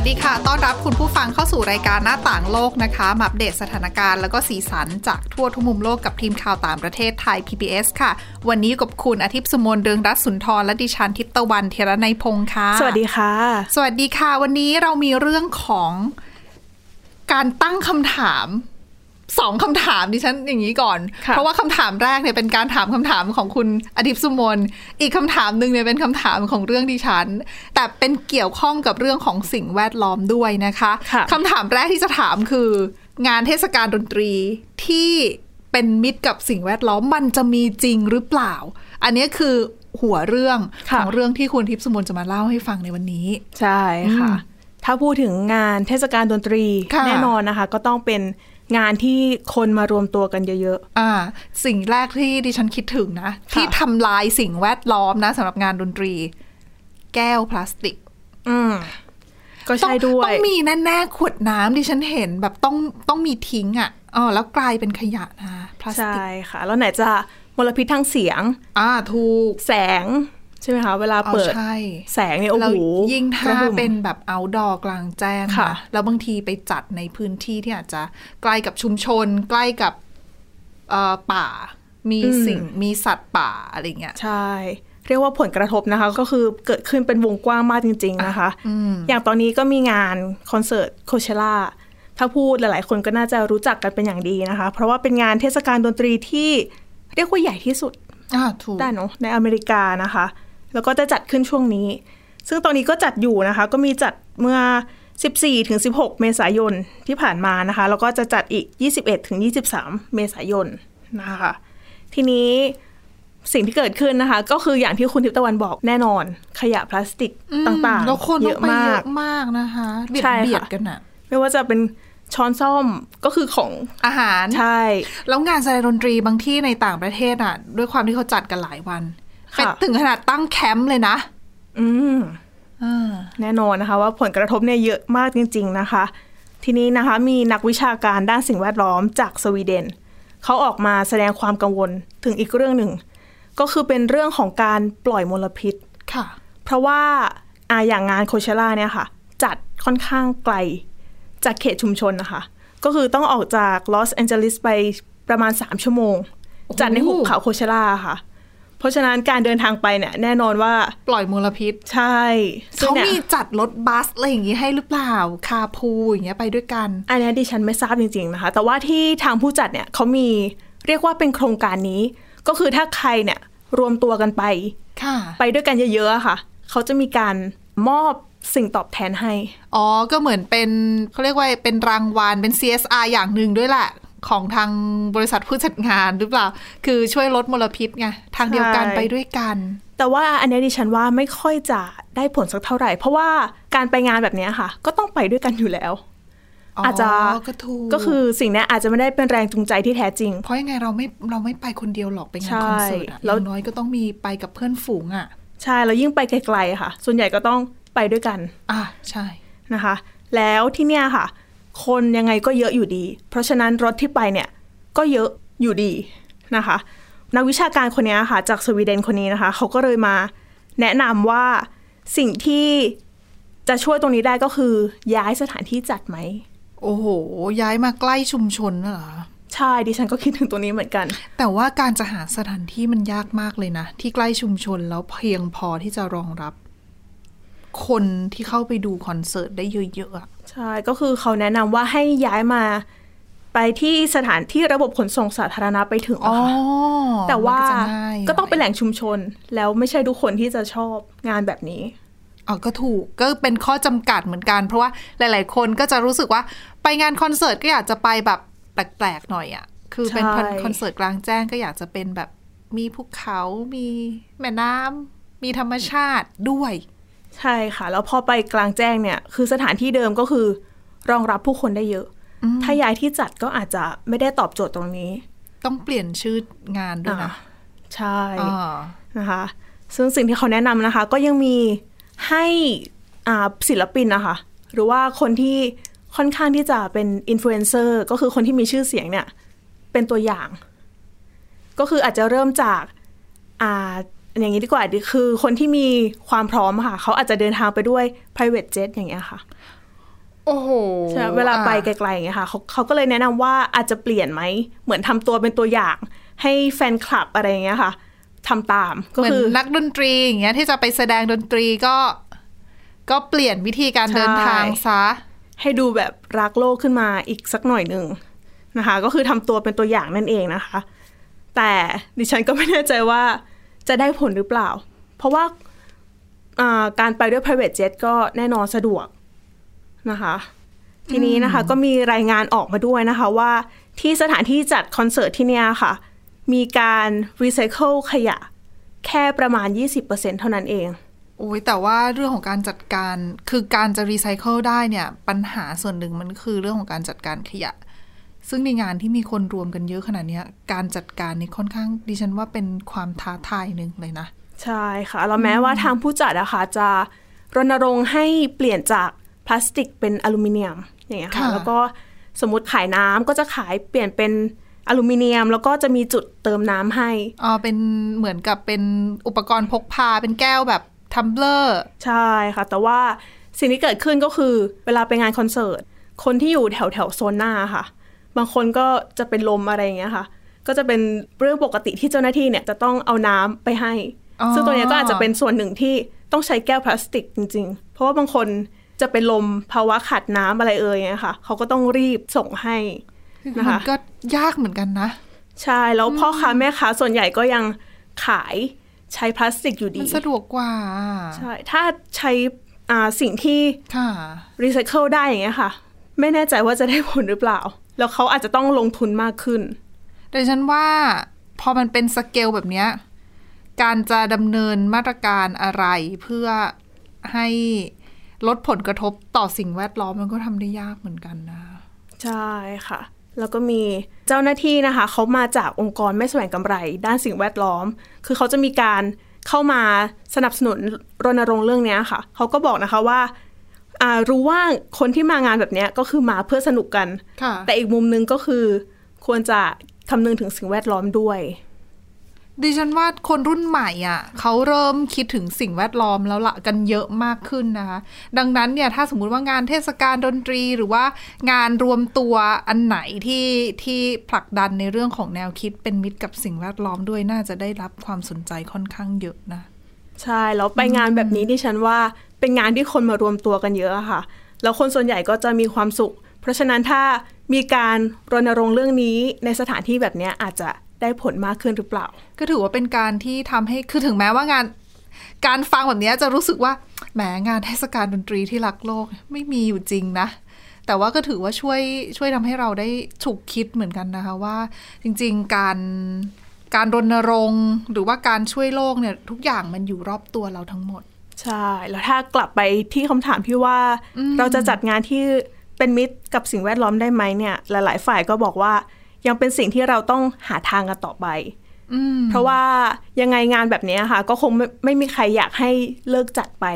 วัสดีค่ะ ต้อนรับคุณผู้ฟังเข้าสู่รายการหน้าต่างโลกนะคะ มาอัปเดตสถานการณ์แล้วก็สีสันจากทั่วทุกมุมโลกกับทีมข่าวต่างประเทศไทย PBS ค่ะ วันนี้กับคุณอาทิตย์สมนเรืองรัตน์สุนทรและดิฉันทิพย์ตะวันเทระในยพงค์ค่ะ สวัสดีค่ะ สวัสดีค่ะ วันนี้เรามีเรื่องของการตั้งคำถาม สองคำถามดิฉันอย่างนี้ก่อนค่ะเพราะว่าคำถามแรกเนี่ยเป็นการถามคำถามของคุณอาทิตย์สุมน อีกคำถามหนึ่งเนี่ยเป็นคำถามของเรื่องดิฉัน แต่เป็นเกี่ยวข้องกับเรื่องของสิ่งแวดล้อมด้วยนะคะค่ะคำถามแรกที่จะถามคือ งานเทศกาลดนตรีที่เป็นมิตรกับสิ่งแวดล้อมมันจะมีจริงหรือเปล่า อันนี้คือหัวเรื่องของเรื่องที่คุณทิพย์สมนจะมาเล่าให้ฟังในวันนี้ ใช่ค่ะ ถ้าพูดถึงงานเทศกาลดนตรีค่ะแน่นอนนะคะ ก็ต้องเป็น งานที่คนมารวมตัวกันเยอะอ่า สิ่งแรกที่ดิฉันคิดถึงนะ ที่ทำลายสิ่งแวดล้อมนะสำหรับงานดนตรี แก้วพลาสติกๆอืมก็ต้องใช่ด้วย ต้องมีแน่ๆขวดน้ำดิฉันเห็นแบบต้องต้องมีทิ้งอะ่ะอ๋อแล้วกลายเป็นขยะนะพลาสใช่ติกค่ะ แล้วไหนจะมลพิษทางเสียง อ่าถูก แสง ใช่ไหมคะ เวลาเอาเปิดใช่แสงเนี่ยโอ้แล้วโหยิ่งกถ้าระหึ่มเป็นแบบ outdoor กลางแจ้งค่ะนแล้วบางทีไปจัดในพื้นที่ที่อาจจะใกล้กับชุมชน ใกล้กับเอ่อป่า มีสิ่งมีสัตว์ป่าอะไรเงี้ยใช่ เรียกว่าผลกระทบนะคะ ก็คือเกิดขึ้นเป็นวงกว้างมากจริง ๆนะคะอย่างตอนนี้ก็มีงานคอนเสิร์ตโคเชล่าถ้าพูดหลายๆ คนก็น่าจะรู้จักกันเป็นอย่างดีนะคะ เพราะว่าเป็นงานเทศกาลดนตรีที่เรียกว่าใหญ่ที่สุดอ่าถูกได้เนอะในอเมริกานะคะ แล้วก็จะจัดขึ้นช่วงนี้ ซึ่งตอนนี้ก็จัดอยู่นะคะ ก็มีจัดเมื่อ 14ถึง16 เมษายนที่ผ่านมานะคะ แล้วก็จะจัดอีก 21ถึง23 เมษายนนะคะ ทีนี้สิ่งที่เกิดขึ้นนะคะ ก็คืออย่างที่คุณทิพย์ตะวันบอกแน่นอน ขยะพลาสติกต่างแล้วคนๆเยต้องอะไปมาเยกอะมากนะคะเบียดใช่ค่ะเบียดกันอะไม่ว่าจะเป็นช้อนซ่อมก็คือของอาหารใช่ แล้วงานแสดงดนตรีบางที่ในต่างประเทศอะ ด้วยความที่เขาจัดกันหลายวันค่ะ เป็นถึงขนาดตั้งแคมป์เลยนะ อืมอ่าแน่นอนนะคะ ว่าผลกระทบเนี่ยเยอะมากจริง ๆนะคะ ทีนี้นะคะ มีนักวิชาการด้านสิ่งแวดล้อมจากสวีเดนเขาออกมาแสดงความกังวลถึงอีกเรื่องหนึ่ง ก็คือเป็นเรื่องของการปล่อยมลพิษค่ะ เพราะว่าอาอย่างงานโคเชล่าเนี่ยค่ะ จัดค่อนข้างไกลจากเขตชุมชนนะคะ ก็คือต้องออกจากลอสแอนเจลิสไปประมาณ 3 ชั่วโมงโอ้โหจัดในหุบเขาโคเชล่าค่ะ เพราะฉะนั้นการเดินทางไปเนี่ยแน่นอนว่าปล่อยมลพิษ ใช่ซึ่งเขาเนี่ยมีจัดรถบัสอะไรอย่างงี้ให้หรือเปล่า carpool อย่างเงี้ยไปด้วยกัน อันนี้ดิฉันไม่ทราบจริงๆนะคะ แต่ว่าที่ทางผู้จัดเนี่ยเขามีเรียกว่าเป็นโครงการนี้ ก็คือถ้าใครเนี่ยรวมตัวกันไปค่ะ ไปด้วยกันเยอะๆอะค่ะ เขาจะมีการมอบสิ่งตอบแทนให้ อ๋อ ก็เหมือนเป็นเขาเรียกว่าเป็นรางวัลเป็น CSR อย่างหนึ่งด้วยแหละ ของทางบริษัทผู้จัดงานหรือเปล่า คือช่วยลดมลพิษไงทางเดียวกันใช่ไปด้วยกัน แต่ว่าอันนี้ดิฉันว่าไม่ค่อยจะได้ผลสักเท่าไหร่ เพราะว่าการไปงานแบบเนี้ยค่ะ ก็ต้องไปด้วยกันอยู่แล้วอ๋ออาจจะก็ถูกก็คือสิ่งเนี้ยอาจจะไม่ได้เป็นแรงจูงใจที่แท้จริง เพราะยังไงเราไม่เราไม่ไปคนเดียวหรอกไปงานใช่คอนเสิร์ตอะแล้วอย่างน้อยก็ต้องมีไปกับเพื่อนฝูงอะ ใช่แล้วยิ่งไปไกลๆอะค่ะ ส่วนใหญ่ก็ต้องไปด้วยกัน อะใช่นะคะ แล้วที่เนี่ยค่ะ คนยังไงก็เยอะอยู่ดี เพราะฉะนั้นรถที่ไปเนี่ยก็เยอะอยู่ดีนะคะ นักวิชาการคนเนี้ยค่ะจากสวีเดนคนนี้นะคะเขาก็เลยมาแนะนำว่าสิ่งที่จะช่วยตรงนี้ได้ก็คือ ย้ายสถานที่จัดไหม โอ้โห ย้ายมาใกล้ชุมชนน่ะเหรอ ใช่ดิฉันก็คิดถึงตัวนี้เหมือนกัน แต่ว่าการจะหาสถานที่มันยากมากเลยนะ ที่ใกล้ชุมชนแล้วเพียงพอที่จะรองรับ คนที่เข้าไปดูคอนเสิร์ตได้เยอะๆอะใช่ก็คือเขาแนะนำว่าให้ย้ายมาไปที่สถานที่ระบบขนส่งสาธารณะไปถึงอะค่ะแต่ว่ามันจะง่ายก็ต้องเป็นหแหน่ยล่งชุมชน แล้วไม่ใช่ทุกคนที่จะชอบงานแบบนี้อ๋อก็ถูกก็เป็นข้อจำกัดเหมือนกัน เพราะว่าหลาย ๆ คนก็จะรู้สึกว่าไปงานคอนเสิร์ตก็อยากจะไปแบบแปลกๆหน่อยอะคือเป็นใช่คอนเสิร์ตกลางแจ้งก็อยากจะเป็นแบบมีภูเขา มีแม่น้ำมีธรรมชาติด้วย ใช่ค่ะ แล้วพอไปกลางแจ้งเนี่ย คือสถานที่เดิมก็คือ รองรับผู้คนได้เยอะ ถ้าย้ายที่จัดก็อาจจะไม่ได้ตอบโจทย์ตรงนี้ ต้องเปลี่ยนชื่องานด้วยนะ ใช่อ่านะคะ ซึ่งสิ่งที่เขาแนะนำนะคะ ก็ยังมีให้อ่าศิลปินนะคะ หรือว่าคนที่ค่อนข้างที่จะเป็นอินฟลูเอนเซอร์ก็คือคนที่มีชื่อเสียงเนี่ย เป็นตัวอย่าง ก็คืออาจจะเริ่มจากอ่า อย่างนี้ดีกว่าคือคนที่มีความพร้อมค่ะ เขาอาจจะเดินทางไปด้วย private jet อย่างเงี้ยค่ะ โอ้โหใช่เวลาไปไกลๆอย่างเงี้ยค่ะเขาเขาก็เลยแนะนำว่าอาจจะเปลี่ยนไหม เหมือนทำตัวเป็นตัวอย่าง ให้แฟนคลับอะไรอย่างเงี้ยค่ะทำตามก็เหมือนคือนักดนตรีอย่างเงี้ยที่จะไปแสดงดนตรีก็ ก็เปลี่ยนวิธีการใช่เดินทางซะ ให้ดูแบบรักโลกขึ้นมาอีกสักหน่อยหนึ่งนะคะ ก็คือทำตัวเป็นตัวอย่างนั่นเองนะคะ แต่ดิฉันก็ไม่แน่ใจว่า จะได้ผลหรือเปล่า เพราะว่าอ่าการไปด้วย private jet ก็แน่นอนสะดวกนะคะ ทีนี้นะคะก็มีรายงานออกมาด้วยนะคะว่าที่สถานที่จัดคอนเสิร์ตที่เนี่ยค่ะ มีการรีไซเคิลขยะแค่ประมาณ 20%เท่านั้นเองโอ้ยแต่ว่าเรื่องของการจัดการคือการจะรีไซเคิลได้เนี่ย ปัญหาส่วนหนึ่งมันคือเรื่องของการจัดการขยะ ซึ่งในงานที่มีคนรวมกันเยอะขนาดเนี้ยการจัดการนี่ค่อนข้างดิฉันว่าเป็นความท้าทายหนึ่งเลยนะ ใช่ค่ะ แล้วแม้ว่าทางผู้จัดอะค่ะจะรณรงค์ให้เปลี่ยนจากพลาสติกเป็นอลูมิเนียมอย่างเงี้ยค่ะค่ะแล้วก็สมมติขายน้ำก็จะขายเปลี่ยนเป็นอลูมิเนียม แล้วก็จะมีจุดเติมน้ำให้อ๋อเป็นเหมือนกับเป็นอุปกรณ์พกพาเป็นแก้วแบบ tumbler ใช่ค่ะ แต่ว่าสิ่งที่เกิดขึ้นก็คือ เวลาไปงานคอนเสิร์ตคนที่อยู่แถวแถวๆโซนหน้าค่ะ บางคนก็จะเป็นลมอะไรอย่างเงี้ยค่ะ ก็จะเป็นเรื่องปกติที่เจ้าหน้าที่เนี่ยจะต้องเอาน้ำไปให้อ๋อซึ่งตัวเนี้ยก็อาจจะเป็นส่วนหนึ่งที่ต้องใช้แก้วพลาสติกจริง ๆ เพราะว่าบางคนจะเป็นลมภาวะขาดน้ำอะไรเอ่ยเงี้ยค่ะ เขาก็ต้องรีบส่งให้นะมัคะนก็ยากเหมือนกันนะ ใช่ แล้วพ่อค้าแม่ค้าส่วนใหญ่ก็ยังขายใช้พลาสติกอยู่ดี มันสะดวกกว่า ใช่ ถ้าใช้อ่าสิ่งที่ค่ะรีไซเคิลได้อย่างเงี้ยค่ะ ไม่แน่ใจว่าจะได้ผลหรือเปล่า แล้วเขาอาจจะต้องลงทุนมากขึ้น โดยฉันว่าพอมันเป็นสเกลแบบเนี้ยการจะดำเนินมาตรการอะไรเพื่อให้ลดผลกระทบต่อสิ่งแวดล้อมมันก็ทำได้ยากเหมือนกันนะ ใช่ค่ะ แล้วก็มีเจ้าหน้าที่นะคะ เขามาจากองค์กรไม่แสวงกำไร ด้านสิ่งแวดล้อม คือเขาจะมีการเข้ามาสนับสนุนรณรงค์เรื่องเนี้ยค่ะ เขาก็บอกนะคะว่าอ่า รู้ว่าคนที่มางานแบบเนี้ยก็คือมาเพื่อสนุกกันค่ะแต่อีกมุมนึงก็คือ ควรจะคำนึงถึงสิ่งแวดล้อมด้วย ดิฉันว่าคนรุ่นใหม่อะเขาเริ่มคิดถึงสิ่งแวดล้อมแล้วละกันเยอะมากขึ้นนะคะ ดังนั้นเนี่ยถ้าสมมุติว่างานเทศกาลดนตรีหรือว่างานรวมตัวอันไหนที่ที่ผลักดันในเรื่องของแนวคิดเป็นมิตรกับสิ่งแวดล้อมด้วยน่าจะได้รับความสนใจค่อนข้างเยอะนะ ใช่ แล้วไปงานแบบนี้ดิฉันว่าเป็นงานที่คนมารวมตัวกันเยอะอะค่ะ แล้วคนส่วนใหญ่ก็จะมีความสุข เพราะฉะนั้นถ้ามีการรณรงค์เรื่องนี้ในสถานที่แบบเนี้ยอาจจะได้ผลมากขึ้นหรือเปล่า ก็ถือว่าเป็นการที่ทำให้คือถึงแม้ว่างาน การฟังแบบเนี้ยจะรู้สึกว่าแหมงานเทศกาลดนตรีที่รักโลกไม่มีอยู่จริงนะ แต่ว่าก็ถือว่าช่วยช่วยทำให้เราได้ฉุกคิดเหมือนกันนะคะว่า จริง ๆ การ การรณรงค์หรือว่าการช่วยโลกเนี่ยทุกอย่างมันอยู่รอบตัวเราทั้งหมด ใช่ แล้วถ้ากลับไปที่คำถามที่ว่า เราจะจัดงานที่เป็นมิตรกับสิ่งแวดล้อมได้ไหมเนี่ย หลาย ๆ ฝ่ายก็บอกว่ายังเป็นสิ่งที่เราต้องหาทางกันต่อไปอืมเพราะว่ายังไงงานแบบเนี้ยค่ะ ก็คงไม่ไม่มีใครอยากให้เลิกจัดไป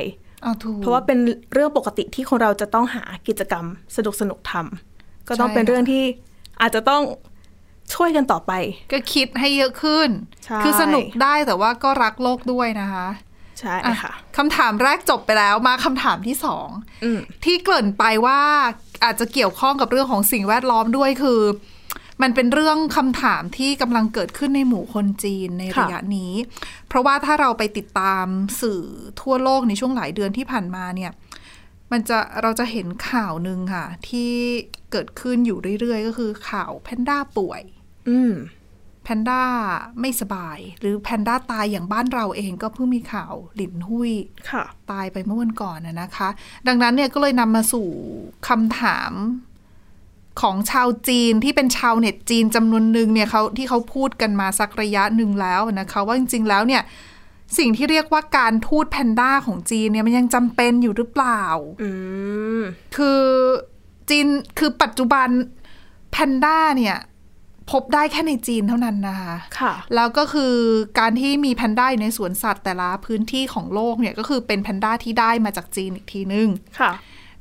เอาถูกเพราะว่าเป็นเรื่องปกติที่คนเราจะต้องหากิจกรรมสนุกสนุกๆทำก็ต้องใช่เป็นเรื่องค่ะที่อาจจะต้อง ช่วยกันต่อไป ก็คิดให้เยอะขึ้นใช่คือสนุกได้แต่ว่าก็รักโลกด้วยนะคะ ใช่อะค่ะคำถามแรกจบไปแล้วมาคำถามที่สองอืมที่เกริ่นไปว่าอาจจะเกี่ยวข้องกับเรื่องของสิ่งแวดล้อมด้วยคือ มันเป็นเรื่องคำถามที่กำลังเกิดขึ้นในหมู่คนจีนในค่ะระยะนี้ เพราะว่าถ้าเราไปติดตามสื่อทั่วโลกในช่วงหลายเดือนที่ผ่านมาเนี่ย มันจะเราจะเห็นข่าวหนึ่งค่ะ ที่เกิดขึ้นอยู่เรื่อยๆ ก็คือข่าวแพนด้าป่วย อืมแพนด้าไม่สบาย หรือแพนด้าตายอย่างบ้านเราเองก็เพิ่งมีข่าวหลินหุยค่ะตายไปเมื่อวันก่อนนะนะคะ ดังนั้นเนี่ยก็เลยนำมาสู่คำถามของชาวจีนที่เป็นชาวเน็ตจีนจำนวนหนึ่งเนี่ยเขาที่เขาพูดกันมาสักระยะหนึ่งแล้วนะคะ ว่าจริง ๆ แล้วเนี่ย สิ่งที่เรียกว่าการทูตแพนด้าของจีนเนี่ยมันยังจำเป็นอยู่หรือเปล่าอืมคือจีนคือปัจจุบันแพนด้าเนี่ยพบได้แค่ในจีนเท่านั้นนะคะค่ะแล้วก็คือการที่มีแพนด้าอยู่ในสวนสัตว์แต่ละพื้นที่ของโลกเนี่ยก็คือเป็นแพนด้าที่ได้มาจากจีนอีกทีนึง ค่ะ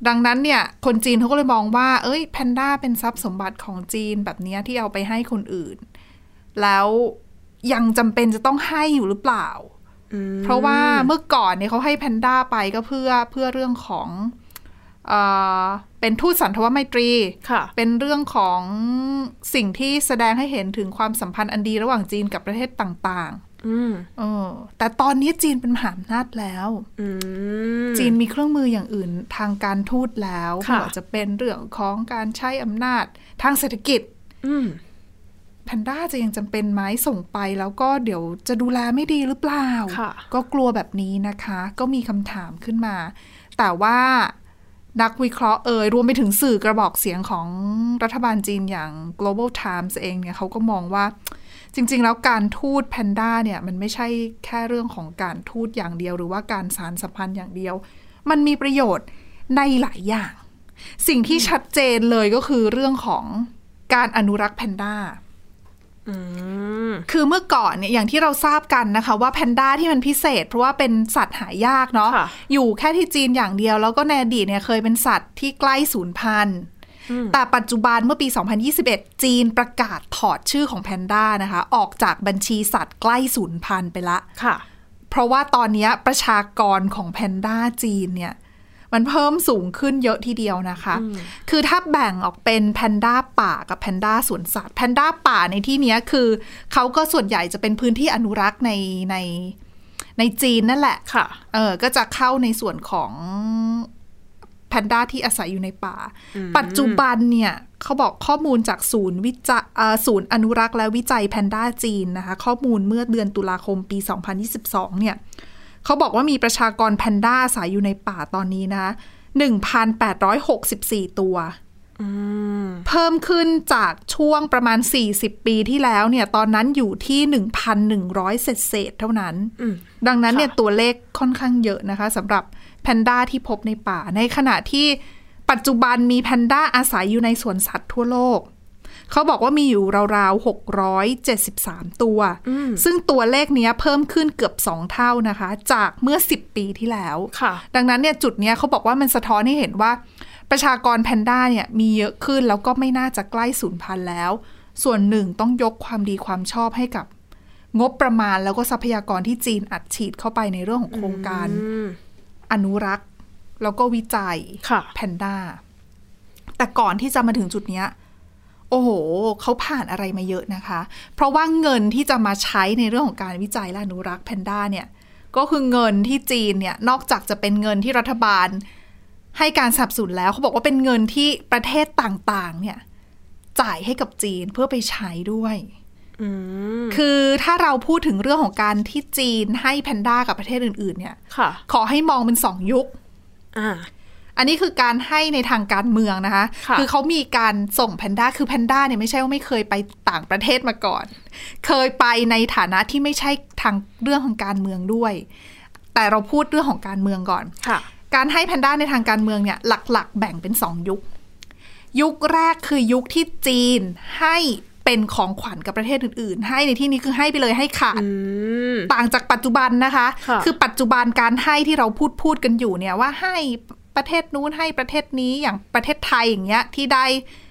ดังนั้นเนี่ยคนจีนเขาก็เลยมองว่า เอ้ยแพนด้าเป็นทรัพย์สมบัติของจีนแบบเนี้ยที่เอาไปให้คนอื่น แล้วยังจำเป็นจะต้องให้อยู่หรือเปล่า เพราะว่าเมื่อก่อนเนี่ยเขาให้แพนด้าไปก็เพื่อเพื่อเรื่องของเออเป็นทูตสันทวไมตรีค่ะเป็นเรื่องของสิ่งที่แสดงให้เห็นถึงความสัมพันธ์อันดีระหว่างจีนกับประเทศต่างอืมๆเออแต่ตอนนี้จีนเป็นมหาอำนาจแล้วอืมจีนมีเครื่องมืออย่างอื่นทางการทูตแล้วไม่ค่ะว่าจะเป็นเรื่องของการใช้อำนาจทางเศรษฐกิจอืมแพนด้าจะยังจำเป็นไหมส่งไปแล้วก็เดี๋ยวจะดูแลไม่ดีหรือเปล่าค่ะก็กลัวแบบนี้นะคะ ก็มีคำถามขึ้นมา แต่ว่านักวิเคราะห์เอ่ยรวมไปถึงสื่อกระบอกเสียงของรัฐบาลจีนอย่าง global times เองเนี่ยเขาก็มองว่าจริง ๆ แล้วการทูตแพนด้าเนี่ย มันไม่ใช่แค่เรื่องของการทูตอย่างเดียว หรือว่าการสารสัมพันธ์อย่างเดียว มันมีประโยชน์ในหลายอย่าง สิ่งที่ชัดเจนเลยก็คือเรื่องของการอนุรักษ์แพนด้าอืม คือเมื่อก่อนเนี่ยอย่างที่เราทราบกันนะคะ ว่าแพนด้าที่มันพิเศษ เพราะว่าเป็นสัตว์หายากเนาะค่ะอยู่แค่ที่จีนอย่างเดียว แล้วก็ในอดีตเนี่ยเคยเป็นสัตว์ที่ใกล้สูญพันธุ์แต่ปัจจุบันเมื่อปี 2021 จีนประกาศถอดชื่อของแพนด้านะคะ ออกจากบัญชีสัตว์ใกล้สูญพันธุ์ไปละค่ะ เพราะว่าตอนเนี้ยประชากรของแพนด้าจีนเนี่ย มันเพิ่มสูงขึ้นเยอะทีเดียวนะคะ คือถ้าแบ่งออกเป็นแพนด้าป่ากับแพนด้าสวนสัตว์แพนด้าป่าในที่เนี้ยคือเขาก็ส่วนใหญ่จะเป็นพื้นที่อนุรักษ์ในในในจีนนั่นแหละค่ะเออก็จะเข้าในส่วนของแพนด้าที่อาศัยอยู่ในป่า ปัจจุบันเนี่ยเขาบอกข้อมูลจากศูนย์วิจัยเอ่อศูนย์อนุรักษ์และวิจัยแพนด้าจีนนะคะ ข้อมูลเมื่อเดือนตุลาคมปี 2022 เนี่ย เขาบอกว่ามีประชากรแพนด้าอาศัยอยู่ในป่าตอนนี้นะคะ1,864 ตัวอืมเพิ่มขึ้นจากช่วงประมาณ 40 ปีที่แล้วเนี่ย ตอนนั้นอยู่ที่ 1,100 เศษเศษๆเท่านั้นอืมดังนั้นเนี่ยค่ะตัวเลขค่อนข้างเยอะนะคะสำหรับแพนด้าที่พบในป่า ในขณะที่ปัจจุบันมีแพนด้าอาศัยอยู่ในสวนสัตว์ทั่วโลก เขาบอกว่ามีอยู่ราวๆ 673 ตัว ซึ่งตัวเลขเนี้ยเพิ่มขึ้นเกือบ 2 เท่านะคะ จากเมื่อ 10 ปีที่แล้วค่ะดังนั้นเนี่ยจุดเนี้ยเขาบอกว่ามันสะท้อนให้เห็นว่า ประชากรแพนด้าเนี่ยมีเยอะขึ้นแล้วก็ไม่น่าจะใกล้สูญพันธุ์แล้ว ส่วนหนึ่งต้องยกความดีความชอบให้กับงบประมาณแล้วก็ทรัพยากรที่จีนอัดฉีดเข้าไปในเรื่องของโครงการอืมอนุรักษ์ แล้วก็วิจัยค่ะแพนด้าแต่ก่อนที่จะมาถึงจุดเนี้ย โอ้โห เขาผ่านอะไรมาเยอะนะคะ เพราะว่าเงินที่จะมาใช้ในเรื่องของการวิจัยและอนุรักษ์แพนด้าเนี่ย ก็คือเงินที่จีนเนี่ย นอกจากจะเป็นเงินที่รัฐบาล ให้การสนับสนุนแล้ว เขาบอกว่าเป็นเงินที่ประเทศต่างๆ เนี่ย จ่ายให้กับจีนเพื่อไปใช้ด้วยคือถ้าเราพูดถึงเรื่องของการที่จีนให้แพนด้ากับประเทศอื่น ๆ เนี่ยขอให้มองเป็นสองยุค อ่าอันนี้คือการให้ในทางการเมืองนะคะค่ะอเขามีการส่งแพนด้า คือแพนด้าเนี่ยไม่ใช่ว่าไม่เคยไปต่างประเทศมาก่อน เคยไปในฐานะที่ไม่ใช่ทางเรื่องของการเมืองด้วย แต่เราพูดเรื่องของการเมืองก่อนค่ะการให้แพนด้าในทางการเมืองเนี่ยหลักๆ แบ่งเป็นสองยุค ยุคแรกคือยุคที่จีนให้เป็นของขวัญกับประเทศอื่น ๆ ให้ในที่นี้คือให้ไปเลยให้ขาดอืมต่างจากปัจจุบันนะคะค่ะอปัจจุบันการให้ที่เราพูดพูดกันอยู่เนี่ยว่าให้ ประเทศนู้นให้ประเทศนี้อย่างประเทศไทยอย่างเงี้ย ที่ได้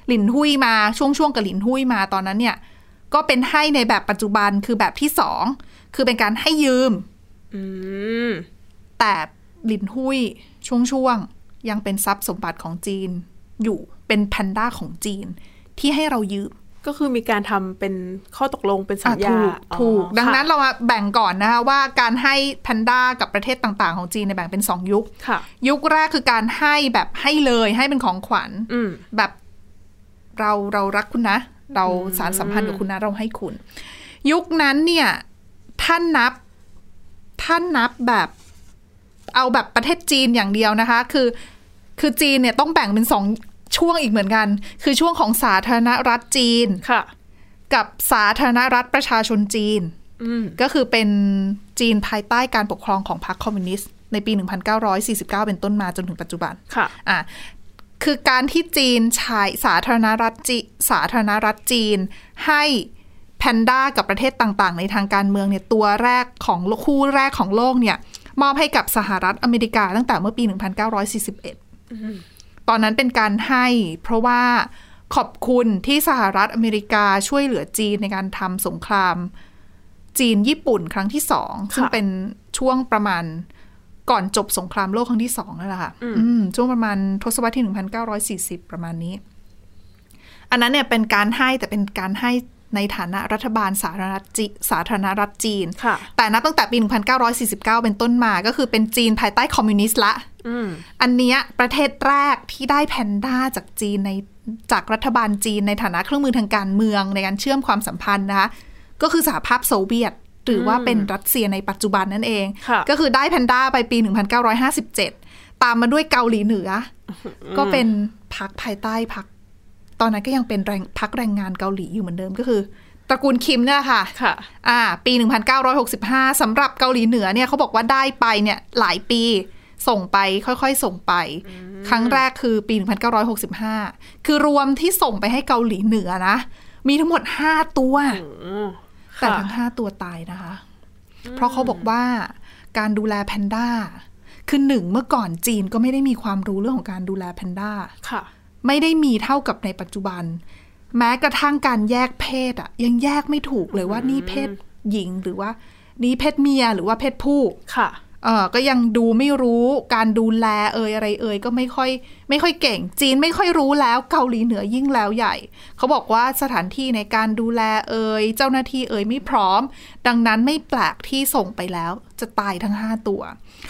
หลินหุยมาช่วงช่วงกับหลินหุยมาตอนนั้นเนี่ย ก็เป็นให้ในแบบปัจจุบันคือแบบที่สองคือเป็นการให้ยืมอืมแต่หลินหุยช่วงช่วงๆยังเป็นทรัพย์สมบัติของจีน อยู่เป็นแพนด้าของจีนที่ให้เรายืม ก็คือมีการทำเป็นข้อตกลงเป็นสัญญาอะถูกอ๋อถูก ดังค่ะนั้นเรามาแบ่งก่อนนะคะว่าการให้แพนด้ากับประเทศต่างๆ ของจีนเนี่ยแบ่งเป็นสองยุคค่ะยุคแรกคือการให้แบบให้เลยให้เป็นของขวัญอืมแบบเราเรารักคุณนะ เราสารสัมพันธ์กับคุณนะเราให้คุณ ยุคนั้นเนี่ยท่านนับท่านนับแบบเอาแบบประเทศจีนอย่างเดียวนะคะ คือคือจีนเนี่ยต้องแบ่งเป็นสอง ช่วงอีกเหมือนกัน คือช่วงของสาธารณรัฐจีนค่ะ กับสาธารณรัฐประชาชนจีนอืมก็คือเป็นจีนภายใต้การปกครองของพรรคคอมมิวนิสต์ ในปี 1949 เป็นต้นมาจนถึงปัจจุบันค่ะอะคือการที่จีนใช้สาธารณรัฐจีสาธารณรัฐจีน ให้แพนด้ากับประเทศต่าง ๆ ในทางการเมืองเนี่ยตัวแรกของคู่แรกของโลกเนี่ย มอบให้กับสหรัฐอเมริกาตั้งแต่เมื่อปี 1941 ตอนนั้นเป็นการให้ เพราะว่าขอบคุณที่สหรัฐอเมริกาช่วยเหลือจีนในการทำสงคราม จีนญี่ปุ่นครั้งที่สองซึ่งเป็นช่วงประมาณก่อนจบสงครามโลกครั้งที่สองนั่นแหละค่ะอืมช่วงประมาณทศวรรษที่ 1940 ประมาณนี้ อันนั้นเนี่ยเป็นการให้แต่เป็นการให้ ในฐานะรัฐบาลสาธารณรัฐจีสาธารณรัฐจีนค่ะแต่นับตั้งแต่ปี 1949 เป็นต้นมาก็คือเป็นจีนภายใต้คอมมิวนิสต์ละอืมอันเนี้ยประเทศแรกที่ได้แพนด้าจากจีนในจากรัฐบาลจีนในฐานะเครื่องมือทางการเมืองในการเชื่อมความสัมพันธ์นะคะก็คือสหภาพโซเวียต หรือว่าเป็นรัสเซียในปัจจุบันนั่นเองค่ะก็คือได้แพนด้าไปปี 1957 ตามมาด้วยเกาหลีเหนืออก็เป็นพักภายใต้พัก ตอนนั้นก็ยังเป็นแรงพักแรงงานเกาหลีอยู่เหมือนเดิมก็คือตระกูลคิมเนี่ยแหละค่ะค่ะอ่าปี 1965สำหรับเกาหลีเหนือเนี่ยเขาบอกว่าได้ไปเนี่ยหลายปีส่งไปค่อยๆ ส่งไป ครั้งแรกคือปี 1965 คือรวมที่ส่งไปให้เกาหลีเหนือนะ มีทั้งหมด 5 ตัว แต่ค่ะทั้ง 5 ตัวตายนะคะ เพราะเขาบอกว่าการดูแลแพนด้า คือหนึ่งเมื่อก่อนจีนก็ไม่ได้มีความรู้เรื่องของการดูแลแพนด้าค่ะ ไม่ได้มีเท่ากับในปัจจุบัน แม้กระทั่งการแยกเพศอะยังแยกไม่ถูกเลยว่านี่เพศหญิงหรือว่า นี่เพศเมียหรือว่าเพศผู้ค่ะ เออก็ยังดูไม่รู้การดูแลเอ่ยอะไรเอ่ยก็ไม่ค่อยไม่ค่อยเก่ง จีนไม่ค่อยรู้แล้วเกาหลีเหนือยิ่งแล้วใหญ่ เขาบอกว่าสถานที่ในการดูแลเอ่ยเจ้าหน้าที่เอ่ยไม่พร้อม ดังนั้นไม่แปลกที่ส่งไปแล้วจะตายทั้ง 5 ตัว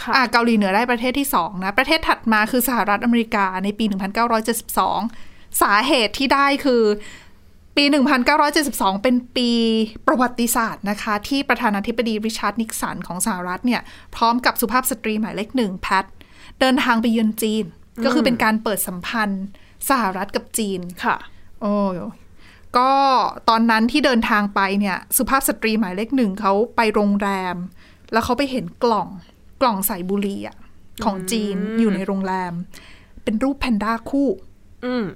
ค่ะอะเกาหลีเหนือได้ประเทศที่2นะประเทศถัดมาคือสหรัฐอเมริกาในปี 1972 สาเหตุที่ได้คือ ปี 1972 เป็นปีประวัติศาสตร์นะคะ ที่ประธานาธิบดีริชาร์ดนิกสันของสหรัฐเนี่ย พร้อมกับสุภาพสตรีหมายเลขหนึ่งแพทเดินทางไปเยือนจีน ก็คือเป็นการเปิดสัมพันธ์สหรัฐกับจีนค่ะ โอ้ยก็ตอนนั้นที่เดินทางไปเนี่ย สุภาพสตรีหมายเลขหนึ่งเขาไปโรงแรม แล้วเขาไปเห็นกล่องกล่องใส่บุหรี่อะของจีนอยู่ในโรงแรม เป็นรูปแพนด้าคู่อืม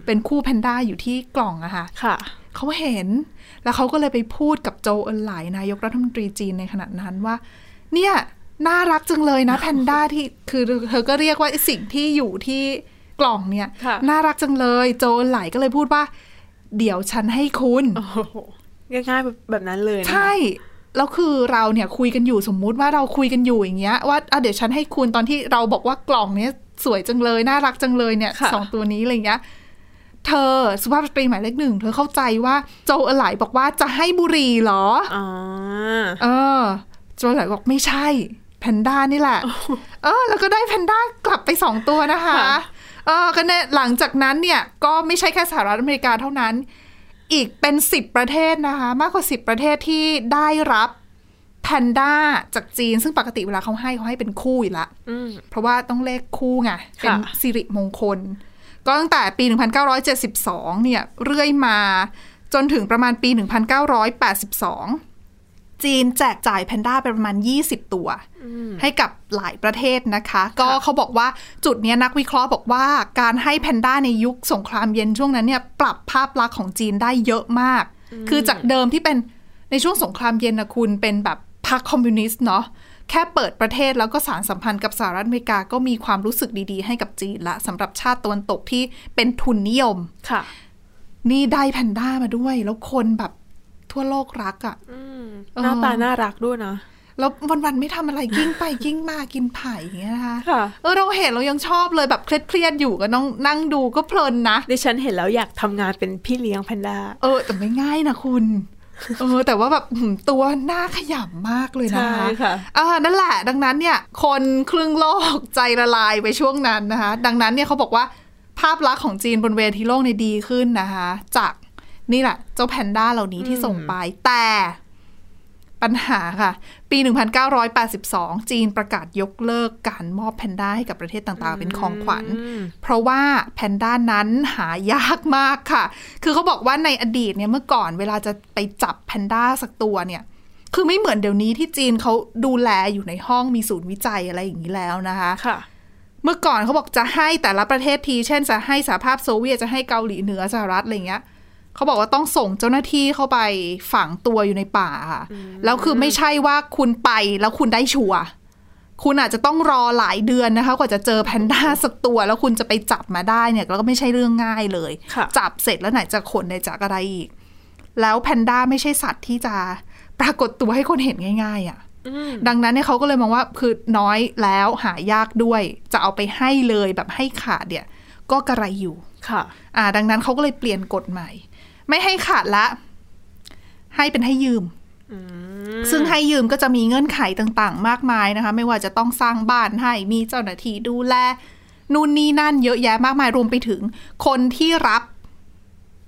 เป็นคู่แพนด้าอยู่ที่กล่องอะค่ะค่ะเขาเห็น แล้วเขาก็เลยไปพูดกับโจเอินไหลนายกรัฐมนตรีจีนในขณะนั้นว่า เนี่ยน่ารักจังเลยนะแพนด้าที่คือเธอก็เรียกว่าไอ้สิ่งที่อยู่ที่กล่องเนี่ยค่ะน่ารักจังเลย โจเอินไหลก็เลยพูดว่า เดี๋ยวฉันให้คุณโอ้โหง่ายๆแบบนั้นเลยนะคะใช่แล้วคือเราเนี่ยคุยกันอยู่สมมุติว่าเราคุยกันอยู่อย่างเงี้ยว่าอะเดี๋ยวฉันให้คุณตอนที่เราบอกว่ากล่องเนี้ย สวยจังเลย น่ารักจังเลยเนี่ยค่ะสองตัวนี้อะไรเงี้ยเธอสุภาพสตรีหมายเลขหนึ่งเธอเข้าใจว่าโจเออไหลบอกว่าจะให้บุหรี่เหรออ๋อเออ โจเออไหลบอกไม่ใช่แพนด้านี่แหละ เออ แล้วก็ได้แพนด้ากลับไปสองตัวนะคะค่ะเออก็เนี่ยหลังจากนั้นเนี่ยก็ไม่ใช่แค่สหรัฐอเมริกาเท่านั้น อีกเป็นสิบประเทศนะคะ มากกว่าสิบประเทศที่ได้รับ แพนด้าจากจีนซึ่งปกติเวลาเขาให้เขาให้เป็นคู่อยู่ละอืมเพราะว่าต้องเลขคู่ไง เป็นค่ะสิริมงคล ก็ตั้งแต่ปี 1972 เนี่ย เรื่อยมาจนถึงประมาณปี 1982 จีนแจกจ่ายแพนด้าไปประมาณ 20 ตัว ให้กับหลายประเทศนะคะ ก็เขาบอกว่าจุดเนี้ยนักวิเคราะห์บอกว่าการให้แพนด้าในยุคสงครามเย็นช่วงนั้นเนี่ยปรับภาพลักษณ์ของจีนได้เยอะมาก คือจากเดิมที่เป็นในช่วงสงครามเย็นนะคุณเป็นแบบ พรรคคอมมิวนิสต์เนาะแค่เปิดประเทศแล้วก็สารสัมพันธ์กับสหรัฐอเมริกาก็มีความรู้สึกดีๆ ให้กับจีนละสำหรับชาติตะวันตกที่เป็นทุนนิยมค่ะ นี่ได้แพนด้ามาด้วย แล้วคนแบบทั่วโลกรักอะ่ะอืมเออหน้าตาน่ารักด้วยนะแล้ววันๆไม่ทำอะไรกิ้งไปกิ้งมากินไผ่อย่างเงี้ยนะคะค่ะเออเราเห็นเรายังชอบเลยแบบเครียดๆอยู่ก็ต้องนั่งดูก็เพลินนะดิฉันเห็นแล้วอยากทำงานเป็นพี่เลี้ยงแพนด้าเออแต่ไม่ง่ายนะคุณ เออแต่ว่าแบบหืมตัวหน้าขยำมากเลยนะใช่คะค่ะอ่านั่นแหละ ดังนั้นเนี่ยคนครึ่งโลกใจละลายไปช่วงนั้นนะคะ ดังนั้นเนี่ยเขาบอกว่าภาพลักษณ์ของจีนบนเวทีโลกในยดีขึ้นนะคะ จากนี่แหละ เจ้าแพนด้าเหล่านี้ที่ส่งไปแต่ ปัญหาค่ะ ปี 1982 จีนประกาศยกเลิกการมอบแพนด้าให้กับประเทศต่างๆ เป็นของขวัญ เพราะว่าแพนด้านั้นหายากมากค่ะ คือเขาบอกว่าในอดีตเนี่ยเมื่อก่อนเวลาจะไปจับแพนด้าสักตัวเนี่ยคือไม่เหมือนเดี๋ยวนี้ที่จีนเขาดูแลอยู่ในห้องมีศูนย์วิจัยอะไรอย่างนี้แล้วนะคะค่ะเมื่อก่อนเขาบอกจะให้แต่ละประเทศที เช่นจะให้สหภาพโซเวียตจะให้เกาหลีเหนือสหรัฐอะไรเงี้ย เขาบอกว่าต้องส่งเจ้าหน้าที่เข้าไปฝังตัวอยู่ในป่าค่ะ แล้วคือไม่ใช่ว่าคุณไปแล้วคุณได้ชัวร์คุณอาจจะต้องรอหลายเดือนนะคะ กว่าจะเจอแพนด้าสักตัว แล้วคุณจะไปจับมาได้เนี่ยแล้วก็ไม่ใช่เรื่องง่ายเลยค่ะจับเสร็จแล้วไหนจะขนไหนจะอะไรอีก แล้วแพนด้าไม่ใช่สัตว์ที่จะปรากฏตัวให้คนเห็นง่าย ๆอะดังนั้นเนี่ยเขาก็เลยมองว่าคือน้อยแล้วหายากด้วย จะเอาไปให้เลยแบบให้ขาดเนี่ย ก็กระไรอยู่ค่ะ อ่า ดังนั้นเขาก็เลยเปลี่ยนกฎใหม่ ไม่ให้ขาดละ ให้เป็นให้ยืม ซึ่งให้ยืมก็จะมีเงื่อนไขต่างๆ มากมายนะคะ ไม่ว่าจะต้องสร้างบ้านให้มีเจ้าหน้าที่ดูแลนู่นนี่นั่นเยอะแยะมากมายรวมไปถึง คนที่รับ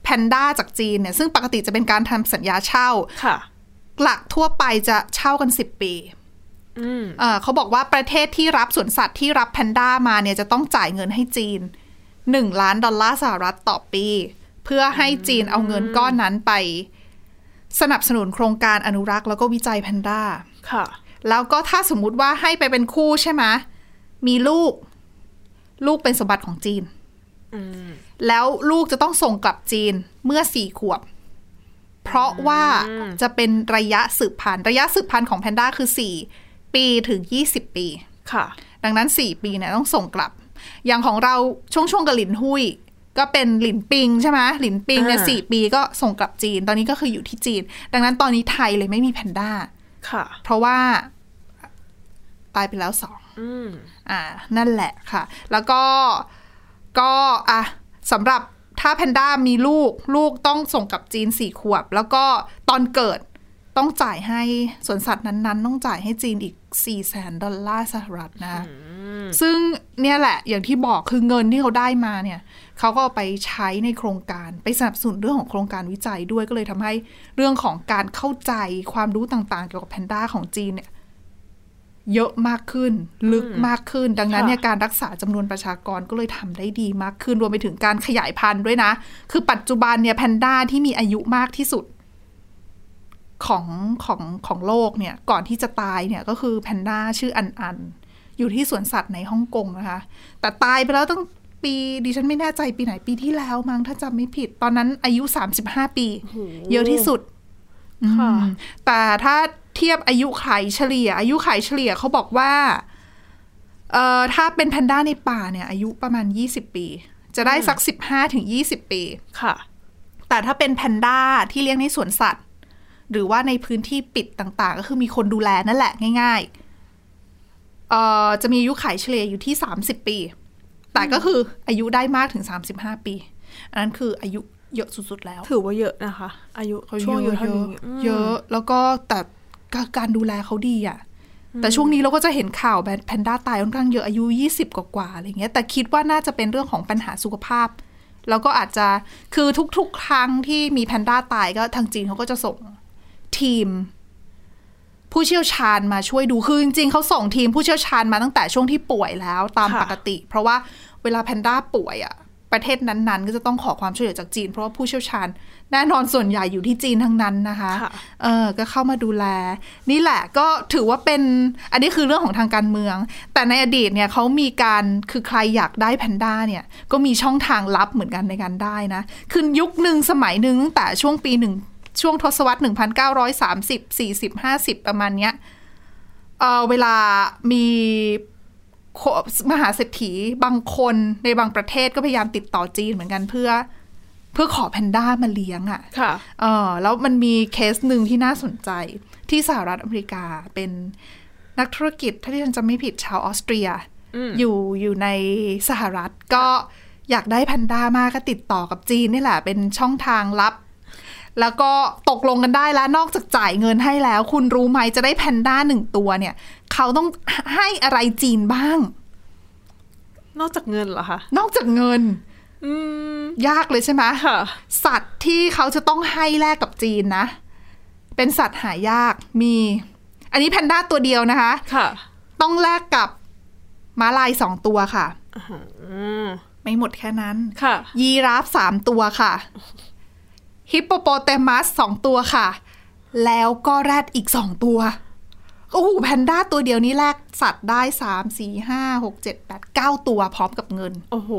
แพนด้าจากจีนเนี่ย ซึ่งปกติจะเป็นการทำสัญญาเช่าค่ะหลักทั่วไปจะเช่ากันสิบปีอืมเอ่อเขาบอกว่าประเทศที่รับสวนสัตว์ที่รับแพนด้ามาเนี่ยจะต้องจ่ายเงินให้จีนหนึ่งล้านดอลลาร์สหรัฐต่อปี เพื่อให้จีนเอาเงินก้อนนั้นไป สนับสนุนโครงการอนุรักษ์แล้วก็วิจัยแพนด้า ค่ะ แล้วก็ถ้าสมมุติว่าให้ไปเป็นคู่ใช่ไหมมีลูก ลูกเป็นสมบัติของจีนอืมแล้วลูกจะต้องส่งกลับจีนเมื่อสี่ขวบ เพราะว่าจะเป็นระยะสืบพันธุ์ระยะสืบพันธุ์ของแพนด้าคือสี่ปีถึงยี่สิบปี ค่ะ ดังนั้นสี่ปีเนี่ยต้องส่งกลับ อย่างของเราช่วงช่วงๆกับหลินหุย ก็เป็นหลินปิงใช่ไหมหลินปิงเนี่ยอ่าสี่ปีก็ส่งกลับจีน ตอนนี้ก็คืออยู่ที่จีน ดังนั้นตอนนี้ไทยเลยไม่มีแพนด้าค่ะ เพราะว่าตายไปแล้วสองอืมอ่า นั่นแหละค่ะ แล้วก็ก็อะสำหรับถ้าแพนด้ามีลูก ลูกต้องส่งกลับจีนสี่ขวบ แล้วก็ตอนเกิด ต้องจ่ายให้สวนสัตว์นั้นๆ ต้องจ่ายให้จีนอีก4ี่แสนดอลลาร์สหรัฐนะ ซึ่งเนี่ยแหละอย่างที่บอกคือเงินที่เขาได้มาเนี่ยเขาก็เอาไปใช้ในโครงการไปสนับสนุนเรื่องของโครงการวิจัยด้วยก็เลยทำให้เรื่องของการเข้าใจความรู้ต่างๆ เกี่ยวกับแพนด้าของจีนเนี่ยเยอะมากขึ้นลึกมากขึ้น ดังนั้นเนี่ยการรักษาจำนวนประชากรก็เลยทำได้ดีมากขึ้นรวมไปถึงการขยายพันธุ์ด้วยนะ คือปัจจุบันเนี่ยแพนด้าที่มีอายุมากที่สุด ของของของโลกเนี่ย ก่อนที่จะตายเนี่ยก็คือแพนด้าชื่ออันอัน อยู่ที่สวนสัตว์ในฮ่องกงนะคะ แต่ตายไปแล้วตั้งปีดิฉันไม่แน่ใจปีไหนปีที่แล้วมั้งถ้าจำไม่ผิด ตอนนั้นอายุ 35 ปี เยอะที่สุดค่ะอืมแต่ถ้าเทียบอายุไขเฉลี่ย อายุไขเฉลี่ยเขาบอกว่าเอ่อถ้าเป็นแพนด้าในป่าเนี่ย อายุประมาณ 20 ปี จะได้สัก 15ถึง20 ปี ค่ะ แต่ถ้าเป็นแพนด้าที่เลี้ยงในสวนสัตว์ หรือว่าในพื้นที่ปิดต่างๆ ก็คือมีคนดูแลนั่นแหละง่ายๆเอ่อจะมีอายุขัยเฉลี่ยอยู่ที่ 30 ปี แต่ก็คืออายุได้มากถึง 35 ปี อันนั้นคืออายุเยอะสุดๆแล้ว ถือว่าเยอะนะคะ อายุเขาช่วงอายุเยเท่าอะนี้อืมเยอะแล้วก็แต่การดูแลเขาดีอะแต่ช่วงนี้เราก็จะเห็นข่าวแบบแพนด้าตายค่อนข้างเยอะอายุ 20 กว่าๆอะไรเงี้ย แต่คิดว่าน่าจะเป็นเรื่องของปัญหาสุขภาพ แล้วก็อาจจะคือทุกๆ ครั้งที่มีแพนด้าตายก็ทางจีนเขาก็จะส่ง ทีม ผู้เชี่ยวชาญมาช่วยดูคือจริงๆเขาส่งทีมผู้เชี่ยวชาญมาตั้งแต่ช่วงที่ป่วยแล้วตามค่ะปกติ เพราะว่าเวลาแพนด้าป่วยอะประเทศนั้นๆ ก็จะต้องขอความช่วยเหลือจากจีน เพราะว่าผู้เชี่ยวชาญ แน่นอนส่วนใหญ่อยู่ที่จีนทั้งนั้นนะคะค่ะเออก็เข้ามาดูแล นี่แหละก็ถือว่าเป็นอันนี้คือเรื่องของทางการเมือง แต่ในอดีตเนี่ยเขามีการคือใครอยากได้แพนด้าเนี่ยก็มีช่องทางลับเหมือนกันในการได้นะคือยุคหนึ่งสมัยหนึ่งตั้งแต่ช่วงปีหนึ่ง ช่วงทศวรรษ 1930 40 50 ประมาณเนี้ยเออเวลามีโคมหาเศรษฐีบางคนในบางประเทศก็พยายามติดต่อจีนเหมือนกันเพื่อเพื่อขอแพนด้ามาเลี้ยงอะ่ะค่ะเออแล้วมันมีเคสหนึ่งที่น่าสนใจที่สหรัฐอเมริกาเป็นนักธุรกิจ ถ้าที่ฉันจำไม่ผิดชาวออสเตรียอืมอยู่อยู่ในสหรัฐก็อยากได้แพนด้ามากก็ติดต่อกับจีนนี่แหละ เป็นช่องทางลับ แล้วก็ตกลงกันได้แล้วนอกจากจ่ายเงินให้แล้ว คุณรู้ไหมจะได้แพนด้าหนึ่งตัวเนี่ย เขาต้องให้อะไรจีนบ้าง นอกจากเงินเหรอคะ นอกจากเงินอืมยากเลยใช่ไหมค่ะสัตว์ที่เขาจะต้องให้แลกกับจีนนะ เป็นสัตว์หายากมี อันนี้แพนด้าตัวเดียวนะคะค่ะต้องแลกกับม้าลายสองตัวค่ะอืมไม่หมดแค่นั้น ค่ะ ยีราฟสามตัวค่ะ ฮิปโปโปเตมัสสองตัวค่ะ แล้วก็แรดอีกสองตัวโอ้โหแพนด้าตัวเดียวนี้แลกสัตว์ได้สามสี่ห้าหกเจ็ดแปดเก้าตัวพร้อมกับเงิน โอ้โห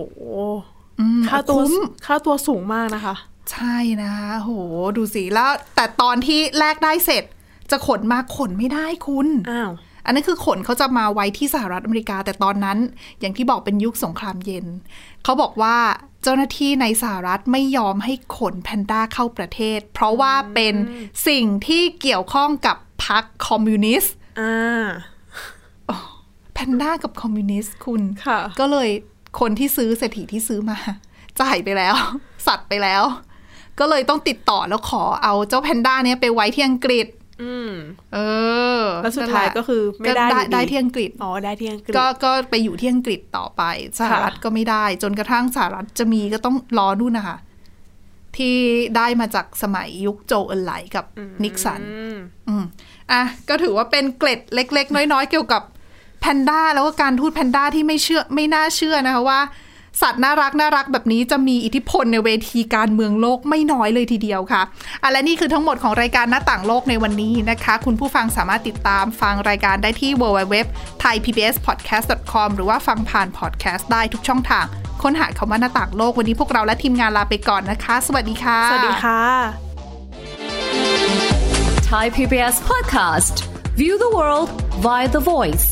อืมค่าตัวคุ้มค่าตัวสูงมากนะคะ ใช่นะคะโหดูสิแล้ว แต่ตอนที่แลกได้เสร็จ จะขนมาขนไม่ได้คุณอ้าว อันนั้นคือขนเขาจะมาไว้ที่สหรัฐอเมริกา แต่ตอนนั้น อย่างที่บอกเป็นยุคสงครามเย็น เขาบอกว่าเจ้าหน้าที่ในสหรัฐไม่ยอมให้ขนแพนด้าเข้าประเทศ เพราะว่าเป็นสิ่งที่เกี่ยวข้องกับพรรคคอมมิวนิสต์อ่าแพนด้ากับคอมมิวนิสต์คุณค่ะก็เลยคนที่ซื้อเศรษฐีที่ซื้อมา จ่ายไปแล้ว สัตว์ไปแล้ว ก็เลยต้องติดต่อแล้วขอเอาเจ้าแพนด้าเนี้ยไปไว้ที่อังกฤษ อืมเออ แล้วสุดท้ายก็คือไม่ได้ก็อยู่ดีได้ที่อังกฤษอ๋อได้ที่อังกฤษก็ก็ไปอยู่ที่อังกฤษต่อไปสหรัฐก็ไม่ได้ จนกระทั่งสหรัฐจะมีก็ต้องรอนู่นนะคะที่ได้มาจากสมัยยุคโจเอลไหลกับนิกสันอืมอืมอะก็ถือว่าเป็นเกร็ดเล็ก ๆ น้อย ๆ เกี่ยวกับแพนด้าแล้วก็การทูตแพนด้าที่ไม่เชื่อไม่น่าเชื่อนะคะว่า สัตว์น่ารักน่ารักแบบนี้จะมีอิทธิพลในเวทีการเมืองโลกไม่น้อยเลยทีเดียวค่ะอะและนี่คือทั้งหมดของรายการหน้าต่างโลกในวันนี้นะคะ คุณผู้ฟังสามารถติดตามฟังรายการได้ที่ www thaipbspodcast.com หรือว่าฟังผ่านพอดแคสต์ได้ทุกช่องทาง ค้นหาคำว่าหน้าต่างโลกวันนี้พวกเราและทีมงานลาไปก่อนนะคะ สวัสดีค่ะ สวัสดีค่ะ Thai PBS podcast. View the world via the voice.